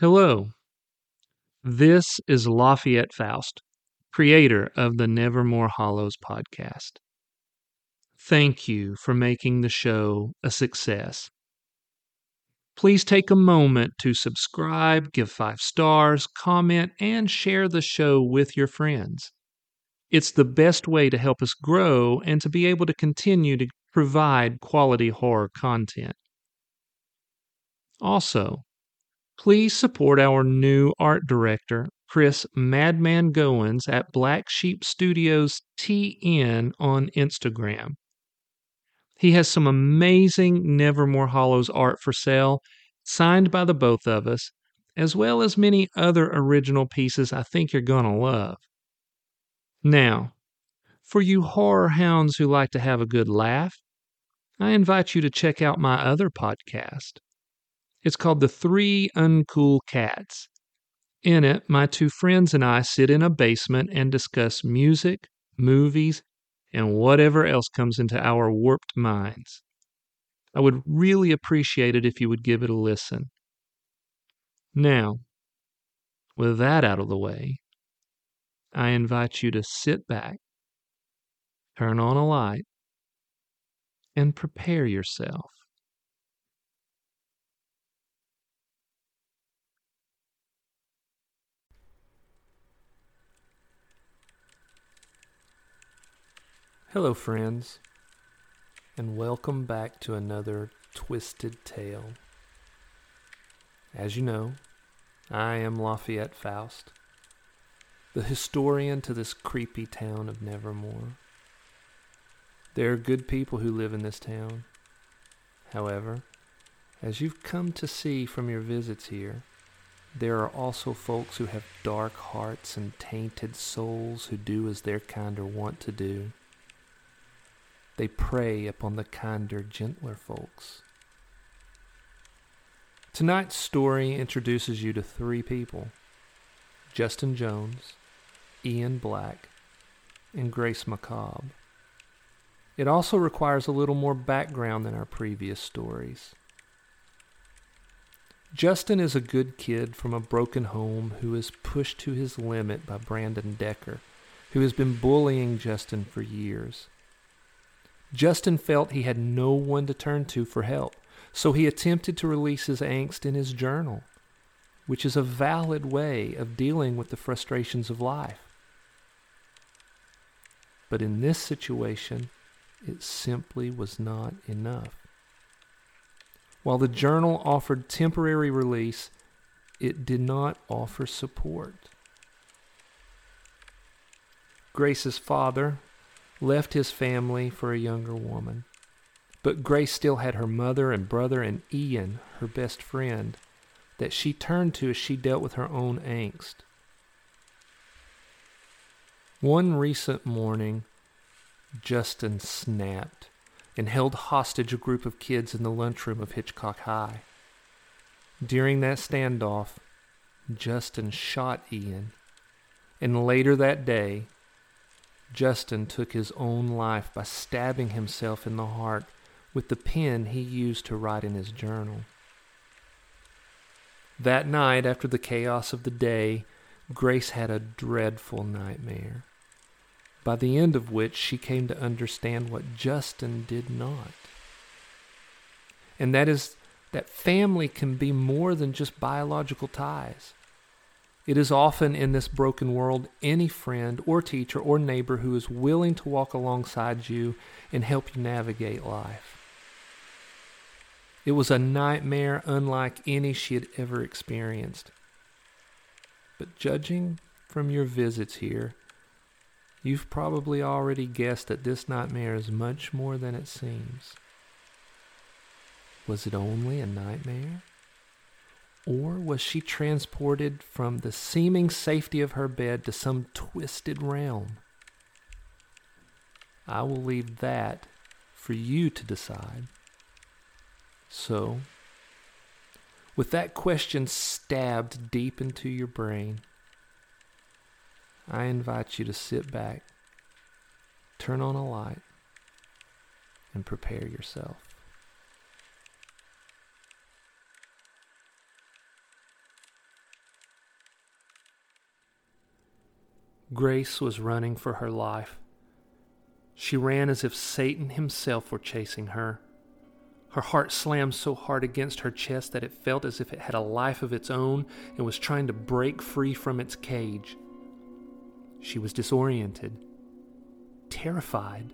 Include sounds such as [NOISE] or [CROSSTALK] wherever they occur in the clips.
Hello. This is Lafayette Faust, creator of the Nevermore Hollows podcast. Thank you for making the show a success. Please take a moment to subscribe, give five stars, comment, and share the show with your friends. It's the best way to help us grow and to be able to continue to provide quality horror content. Also, please support our new art director, Chris Madman Goins at Black Sheep Studios TN on Instagram. He has some amazing Nevermore Hollows art for sale, signed by the both of us, as well as many other original pieces I think you're going to love. Now, for you horror hounds who like to have a good laugh, I invite you to check out my other podcast. It's called The Three Uncool Cats. In it, my two friends and I sit in a basement and discuss music, movies, and whatever else comes into our warped minds. I would really appreciate it if you would give it a listen. Now, with that out of the way, I invite you to sit back, turn on a light, and prepare yourself. Hello, friends, and welcome back to another Twisted Tale. As you know, I am Lafayette Faust, the historian to this creepy town of Nevermore. There are good people who live in this town. However, as you've come to see from your visits here, there are also folks who have dark hearts and tainted souls who do as their kind are wont to do. They prey upon the kinder, gentler folks. Tonight's story introduces you to three people Justin Jones, Ian Black, and Grace Macabre. It also requires a little more background than our previous stories. Justin is a good kid from a broken home who is pushed to his limit by Brandon Decker, who has been bullying Justin for years. Justin felt he had no one to turn to for help, so he attempted to release his angst in his journal, which is a valid way of dealing with the frustrations of life. But in this situation, it simply was not enough. While the journal offered temporary release, it did not offer support. Grace's father, left his family for a younger woman. But Grace still had her mother and brother and Ian, her best friend, that she turned to as she dealt with her own angst. One recent morning, Justin snapped and held hostage a group of kids in the lunchroom of Hitchcock High. During that standoff, Justin shot Ian, and later that day, Justin took his own life by stabbing himself in the heart with the pen he used to write in his journal. That night, after the chaos of the day, Grace had a dreadful nightmare, by the end of which she came to understand what Justin did not. And that is that family can be more than just biological ties. It is often in this broken world any friend or teacher or neighbor who is willing to walk alongside you and help you navigate life. It was a nightmare unlike any she had ever experienced. But judging from your visits here, you've probably already guessed that this nightmare is much more than it seems. Was it only a nightmare? Or was she transported from the seeming safety of her bed to some twisted realm? I will leave that for you to decide. So, with that question stabbed deep into your brain, I invite you to sit back, turn on a light, and prepare yourself. Grace was running for her life. She ran as if Satan himself were chasing her. Her heart slammed so hard against her chest that it felt as if it had a life of its own and was trying to break free from its cage. She was disoriented, terrified.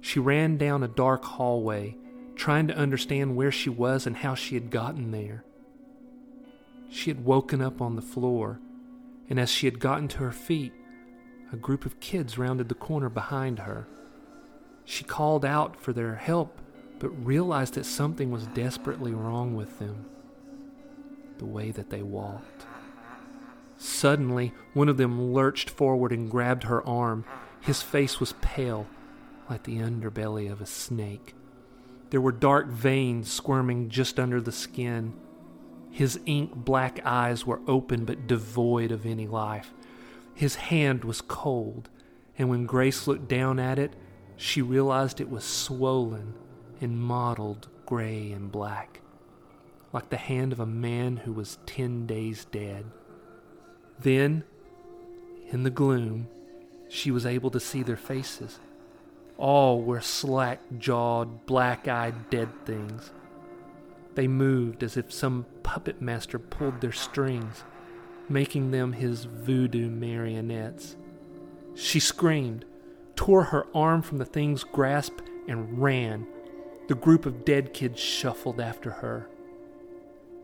She ran down a dark hallway, trying to understand where she was and how she had gotten there. She had woken up on the floor, and as she had gotten to her feet, a group of kids rounded the corner behind her. She called out for their help, but realized that something was desperately wrong with them the way that they walked. Suddenly, one of them lurched forward and grabbed her arm. His face was pale, like the underbelly of a snake. There were dark veins squirming just under the skin. His ink black eyes were open but devoid of any life. His hand was cold, and when Grace looked down at it, she realized it was swollen and mottled gray and black, like the hand of a man who was ten days dead. Then, in the gloom, she was able to see their faces. All were slack jawed, black eyed dead things. They moved as if some puppet master pulled their strings, making them his voodoo marionettes. She screamed, tore her arm from the thing's grasp, and ran. The group of dead kids shuffled after her.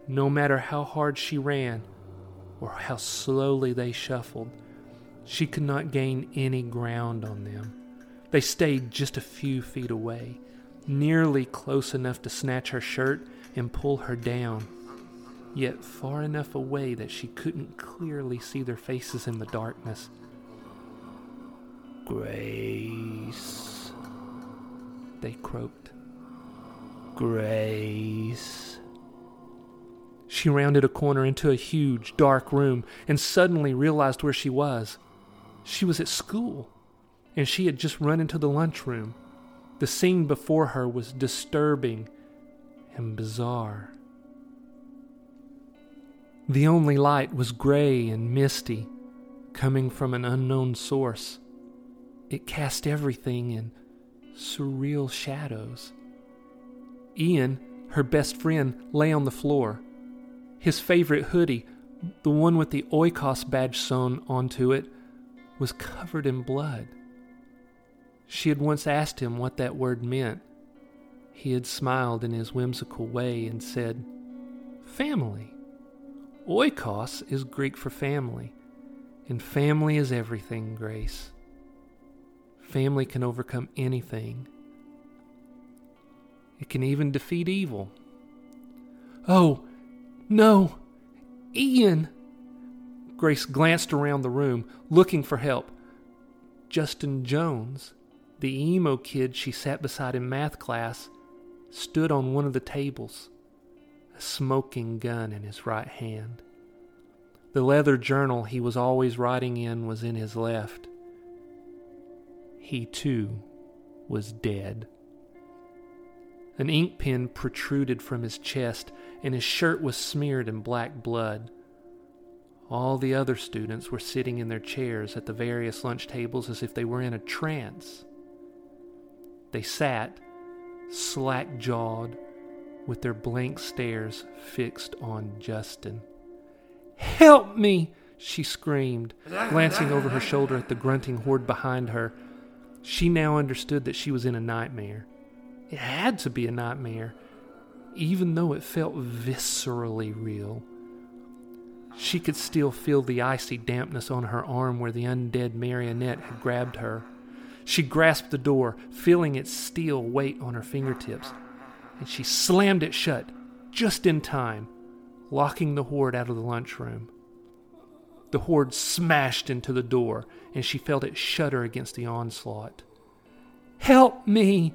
No matter how hard she ran, or how slowly they shuffled, she could not gain any ground on them. They stayed just a few feet away, nearly close enough to snatch her shirt and pull her down, yet far enough away that she couldn't clearly see their faces in the darkness. Grace, they croaked. Grace. She rounded a corner into a huge, dark room and suddenly realized where she was. She was at school, and she had just run into the lunchroom. The scene before her was disturbing and bizarre. The only light was gray and misty, coming from an unknown source. It cast everything in surreal shadows. Ian, her best friend, lay on the floor. His favorite hoodie, the one with the Oikos badge sewn onto it, was covered in blood. She had once asked him what that word meant. He had smiled in his whimsical way and said, Family. Oikos is Greek for family, and family is everything, Grace. Family can overcome anything. It can even defeat evil. Oh, no! Ian! Grace glanced around the room, looking for help. Justin Jones, the emo kid she sat beside in math class, stood on one of the tables, a smoking gun in his right hand. The leather journal he was always writing in was in his left. He, too, was dead. An ink pen protruded from his chest, and his shirt was smeared in black blood. All the other students were sitting in their chairs at the various lunch tables as if they were in a trance. They sat, slack jawed, with their blank stares fixed on Justin. Help me! she screamed, glancing over her shoulder at the grunting horde behind her. She now understood that she was in a nightmare. It had to be a nightmare, even though it felt viscerally real. She could still feel the icy dampness on her arm where the undead marionette had grabbed her. She grasped the door, feeling its steel weight on her fingertips, and she slammed it shut just in time, locking the horde out of the lunchroom. The horde smashed into the door, and she felt it shudder against the onslaught. Help me!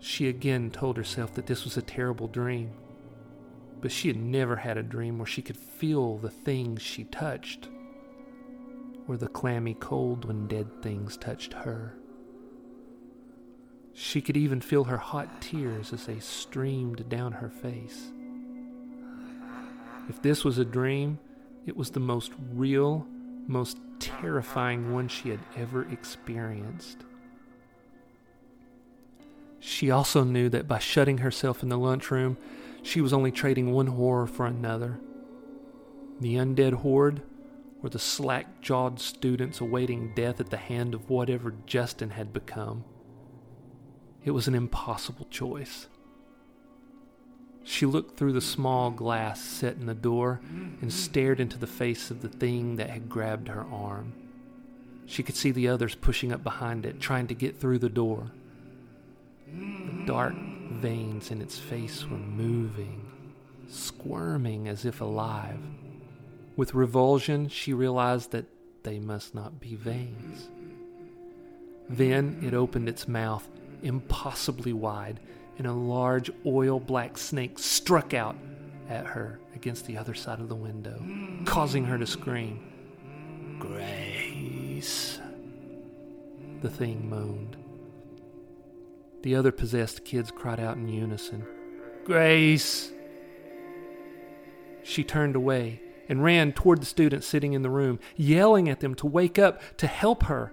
She again told herself that this was a terrible dream. But she had never had a dream where she could feel the things she touched, or the clammy cold when dead things touched her. She could even feel her hot tears as they streamed down her face. If this was a dream, it was the most real, most terrifying one she had ever experienced. She also knew that by shutting herself in the lunchroom, she was only trading one horror for another. The undead horde, or the slack jawed students awaiting death at the hand of whatever Justin had become. It was an impossible choice. She looked through the small glass set in the door and stared into the face of the thing that had grabbed her arm. She could see the others pushing up behind it, trying to get through the door. The dark veins in its face were moving, squirming as if alive. With revulsion, she realized that they must not be veins. Then it opened its mouth impossibly wide and a large oil black snake struck out at her against the other side of the window, causing her to scream. Grace, the thing moaned. The other possessed kids cried out in unison, Grace! She turned away and ran toward the students sitting in the room, yelling at them to wake up, to help her.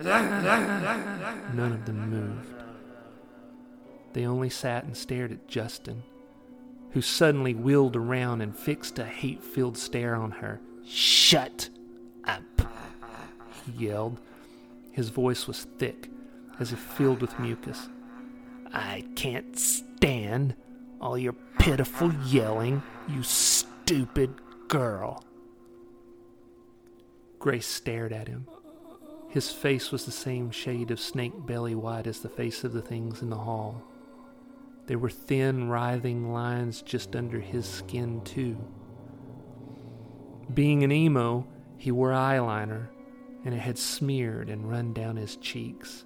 None of them moved. They only sat and stared at Justin, who suddenly wheeled around and fixed a hate filled stare on her. Shut up, he yelled. His voice was thick, as if filled with mucus. I can't stand all your pitiful yelling, you stupid girl. Grace stared at him. His face was the same shade of snake belly white as the face of the things in the hall. There were thin, writhing lines just under his skin, too. Being an emo, he wore eyeliner, and it had smeared and run down his cheeks.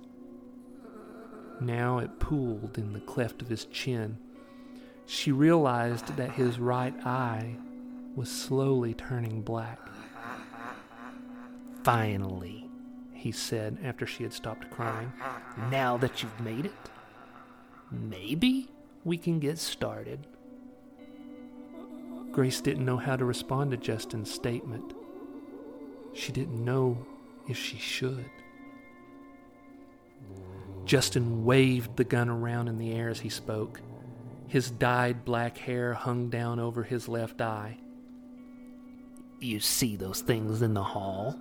Now it pooled in the cleft of his chin. She realized that his right eye was slowly turning black. Finally, he said after she had stopped crying, [LAUGHS] now that you've made it, maybe we can get started. Grace didn't know how to respond to Justin's statement. She didn't know if she should. Justin waved the gun around in the air as he spoke. His dyed black hair hung down over his left eye. You see those things in the hall?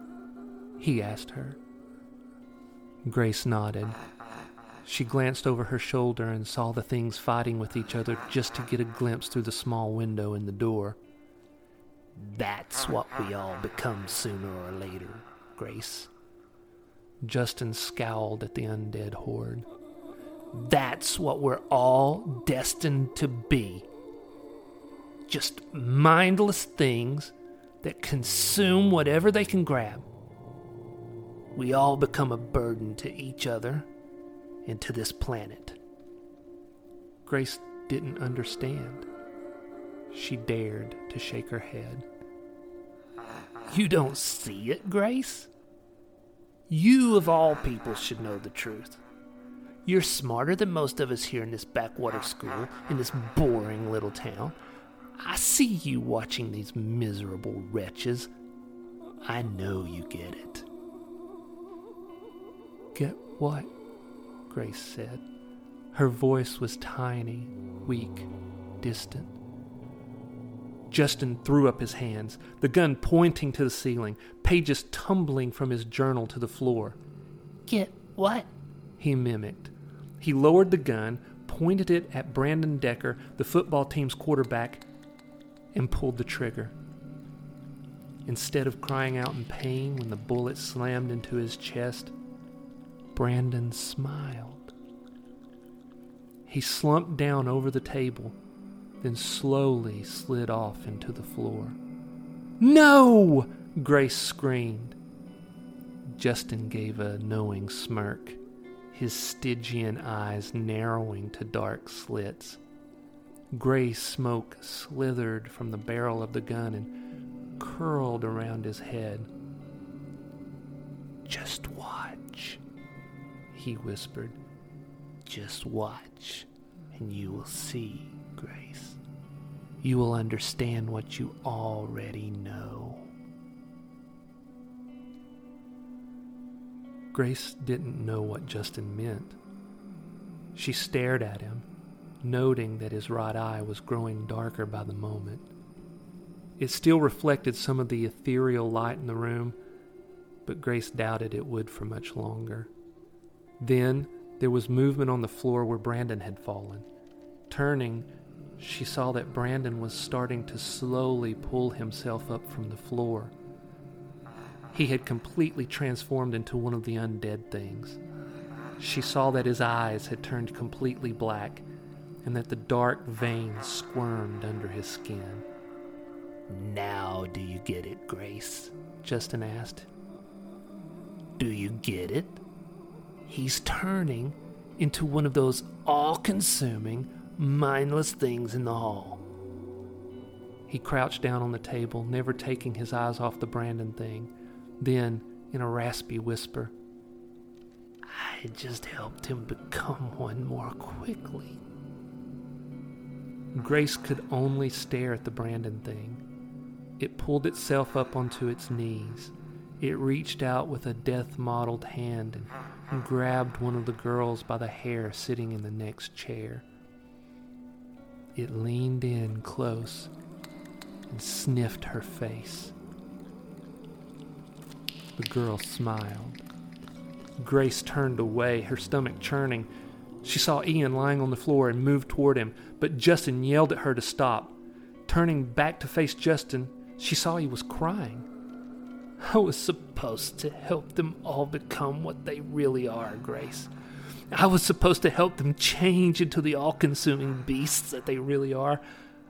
He asked her. Grace nodded. She glanced over her shoulder and saw the things fighting with each other just to get a glimpse through the small window in the door. That's what we all become sooner or later, Grace. Justin scowled at the undead horde. That's what we're all destined to be. Just mindless things that consume whatever they can grab. We all become a burden to each other and to this planet. Grace didn't understand. She dared to shake her head. You don't see it, Grace? You, of all people, should know the truth. You're smarter than most of us here in this backwater school, in this boring little town. I see you watching these miserable wretches. I know you get it. Get what? Grace said. Her voice was tiny, weak, distant. Justin threw up his hands, the gun pointing to the ceiling, pages tumbling from his journal to the floor. Get what? He mimicked. He lowered the gun, pointed it at Brandon Decker, the football team's quarterback, and pulled the trigger. Instead of crying out in pain when the bullet slammed into his chest, Brandon smiled. He slumped down over the table, then slowly slid off into the floor. No! Grace screamed. Justin gave a knowing smirk, his Stygian eyes narrowing to dark slits. Gray smoke slithered from the barrel of the gun and curled around his head. Just watch he whispered. Just watch, and you will see, Grace. You will understand what you already know. Grace didn't know what Justin meant. She stared at him, noting that his right eye was growing darker by the moment. It still reflected some of the ethereal light in the room, but Grace doubted it would for much longer. Then there was movement on the floor where Brandon had fallen. Turning, she saw that Brandon was starting to slowly pull himself up from the floor. He had completely transformed into one of the undead things. She saw that his eyes had turned completely black and that the dark veins squirmed under his skin. Now do you get it, Grace? Justin asked. Do you get it? He's turning into one of those all consuming, mindless things in the hall. He crouched down on the table, never taking his eyes off the Brandon thing. Then, in a raspy whisper, I just helped him become one more quickly. Grace could only stare at the Brandon thing. It pulled itself up onto its knees. It reached out with a death mottled hand and grabbed one of the girls by the hair sitting in the next chair. It leaned in close and sniffed her face. The girl smiled. Grace turned away, her stomach churning. She saw Ian lying on the floor and moved toward him, but Justin yelled at her to stop. Turning back to face Justin, she saw he was crying. I was supposed to help them all become what they really are, Grace. I was supposed to help them change into the all consuming beasts that they really are.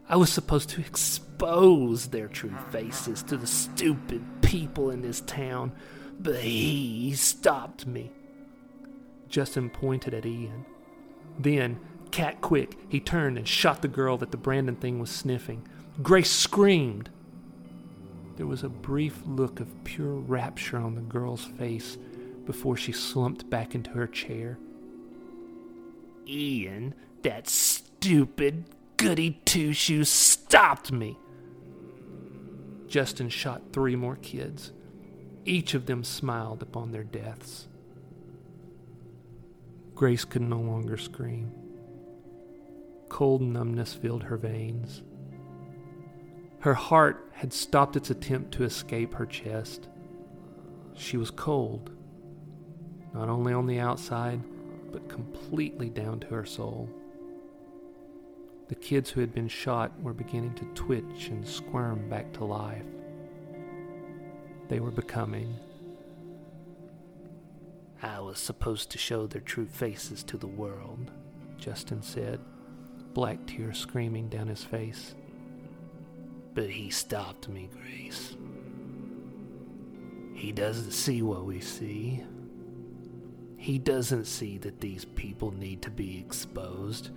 I was supposed to expose their true faces to the stupid people in this town, but he stopped me. Justin pointed at Ian. Then, cat quick, he turned and shot the girl that the Brandon thing was sniffing. Grace screamed. There was a brief look of pure rapture on the girl's face before she slumped back into her chair. Ian, that stupid goody two shoes stopped me. Justin shot three more kids. Each of them smiled upon their deaths. Grace could no longer scream. Cold numbness filled her veins. Her heart had stopped its attempt to escape her chest. She was cold, not only on the outside, but completely down to her soul. The kids who had been shot were beginning to twitch and squirm back to life. They were becoming. I was supposed to show their true faces to the world, Justin said, black tears screaming down his face. But he stopped me, Grace. He doesn't see what we see. He doesn't see that these people need to be exposed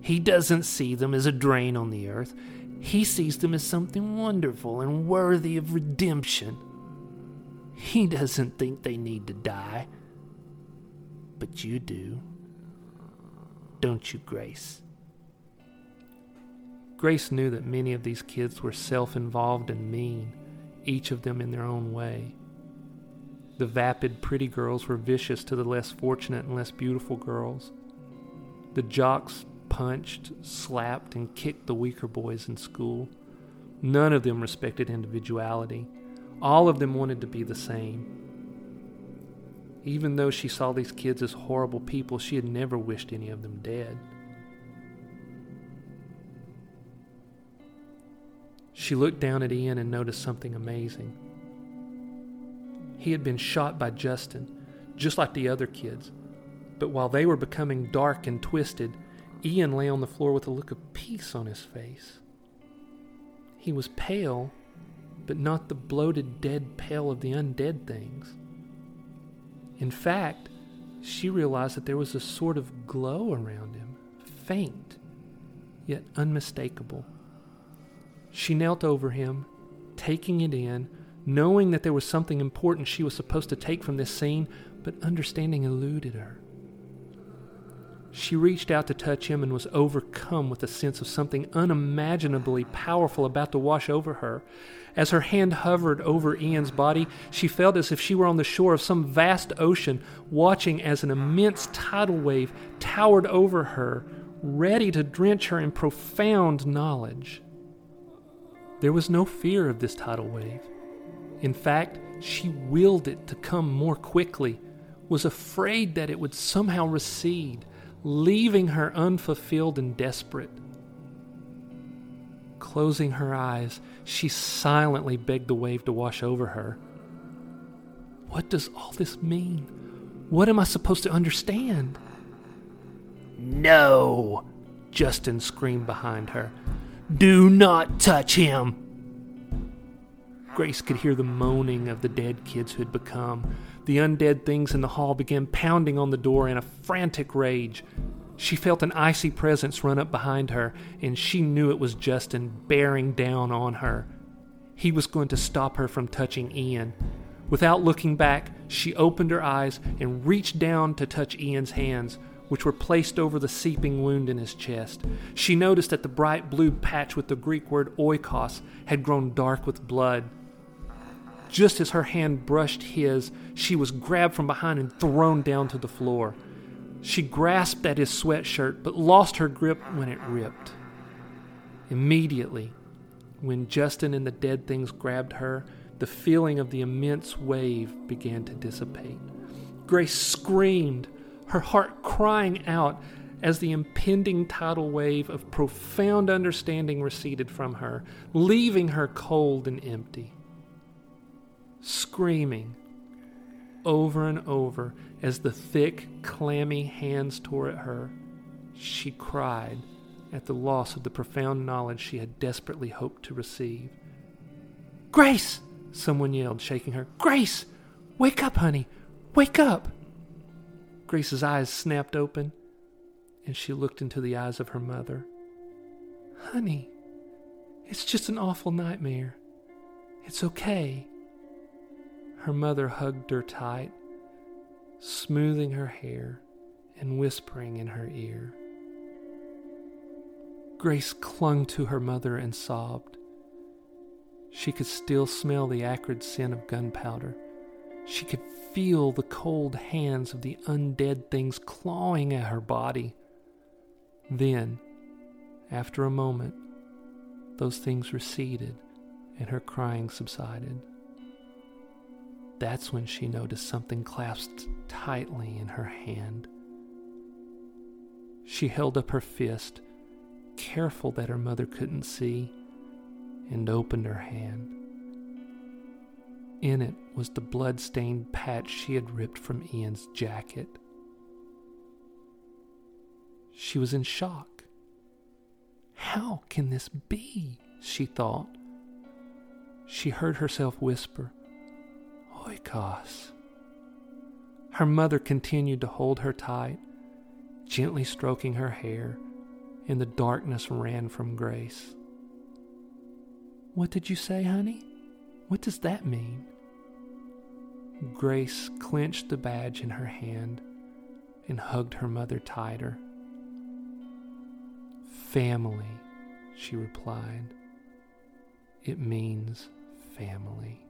he doesn't see them as a drain on the earth. He sees them as something wonderful and worthy of redemption. He doesn't think they need to die. But you do. Don't you, Grace? Grace knew that many of these kids were self involved and mean, each of them in their own way. The vapid, pretty girls were vicious to the less fortunate and less beautiful girls. The jocks punched, slapped, and kicked the weaker boys in school. None of them respected individuality. All of them wanted to be the same. Even though she saw these kids as horrible people, she had never wished any of them dead. She looked down at Ian and noticed something amazing. He had been shot by Justin, just like the other kids, but while they were becoming dark and twisted, Ian lay on the floor with a look of peace on his face. He was pale, but not the bloated, dead pale of the undead things. In fact, she realized that there was a sort of glow around him, faint, yet unmistakable. She knelt over him, taking it in, knowing that there was something important she was supposed to take from this scene, but understanding eluded her. She reached out to touch him and was overcome with a sense of something unimaginably powerful about to wash over her. As her hand hovered over Ian's body, she felt as if she were on the shore of some vast ocean, watching as an immense tidal wave towered over her, ready to drench her in profound knowledge. There was no fear of this tidal wave. In fact, she willed it to come more quickly, was afraid that it would somehow recede, leaving her unfulfilled and desperate. Closing her eyes, she silently begged the wave to wash over her. What does all this mean? What am I supposed to understand? No! Justin screamed behind her. Do not touch him! Grace could hear the moaning of the dead kids who had become. The undead things in the hall began pounding on the door in a frantic rage. She felt an icy presence run up behind her, and she knew it was Justin bearing down on her. He was going to stop her from touching Ian. Without looking back, she opened her eyes and reached down to touch Ian's hands, which were placed over the seeping wound in his chest. She noticed that the bright blue patch with the Greek word oikos had grown dark with blood. Just as her hand brushed his, she was grabbed from behind and thrown down to the floor. She grasped at his sweatshirt, but lost her grip when it ripped. Immediately, when Justin and the dead things grabbed her, the feeling of the immense wave began to dissipate. Grace screamed, her heart crying out as the impending tidal wave of profound understanding receded from her, leaving her cold and empty. Screaming over and over as the thick, clammy hands tore at her, she cried at the loss of the profound knowledge she had desperately hoped to receive. Grace! Someone yelled, shaking her. Grace! Wake up, honey! Wake up! Grace's eyes snapped open, and she looked into the eyes of her mother. Honey, it's just an awful nightmare. It's okay. Her mother hugged her tight smoothing her hair and whispering in her ear. Grace clung to her mother and sobbed. She could still smell the acrid scent of gunpowder. She could feel the cold hands of the undead things clawing at her body. Then, after a moment, those things receded and her crying subsided. That's when she noticed something clasped tightly in her hand. She held up her fist, careful that her mother couldn't see, and opened her hand. In it was the blood-stained patch she had ripped from Ian's jacket. She was in shock. How can this be? she thought. She heard herself whisper, Oikos. Her mother continued to hold her tight, gently stroking her hair, and the darkness ran from Grace. What did you say, honey? What does that mean? Grace clenched the badge in her hand and hugged her mother tighter. Family, she replied. It means family.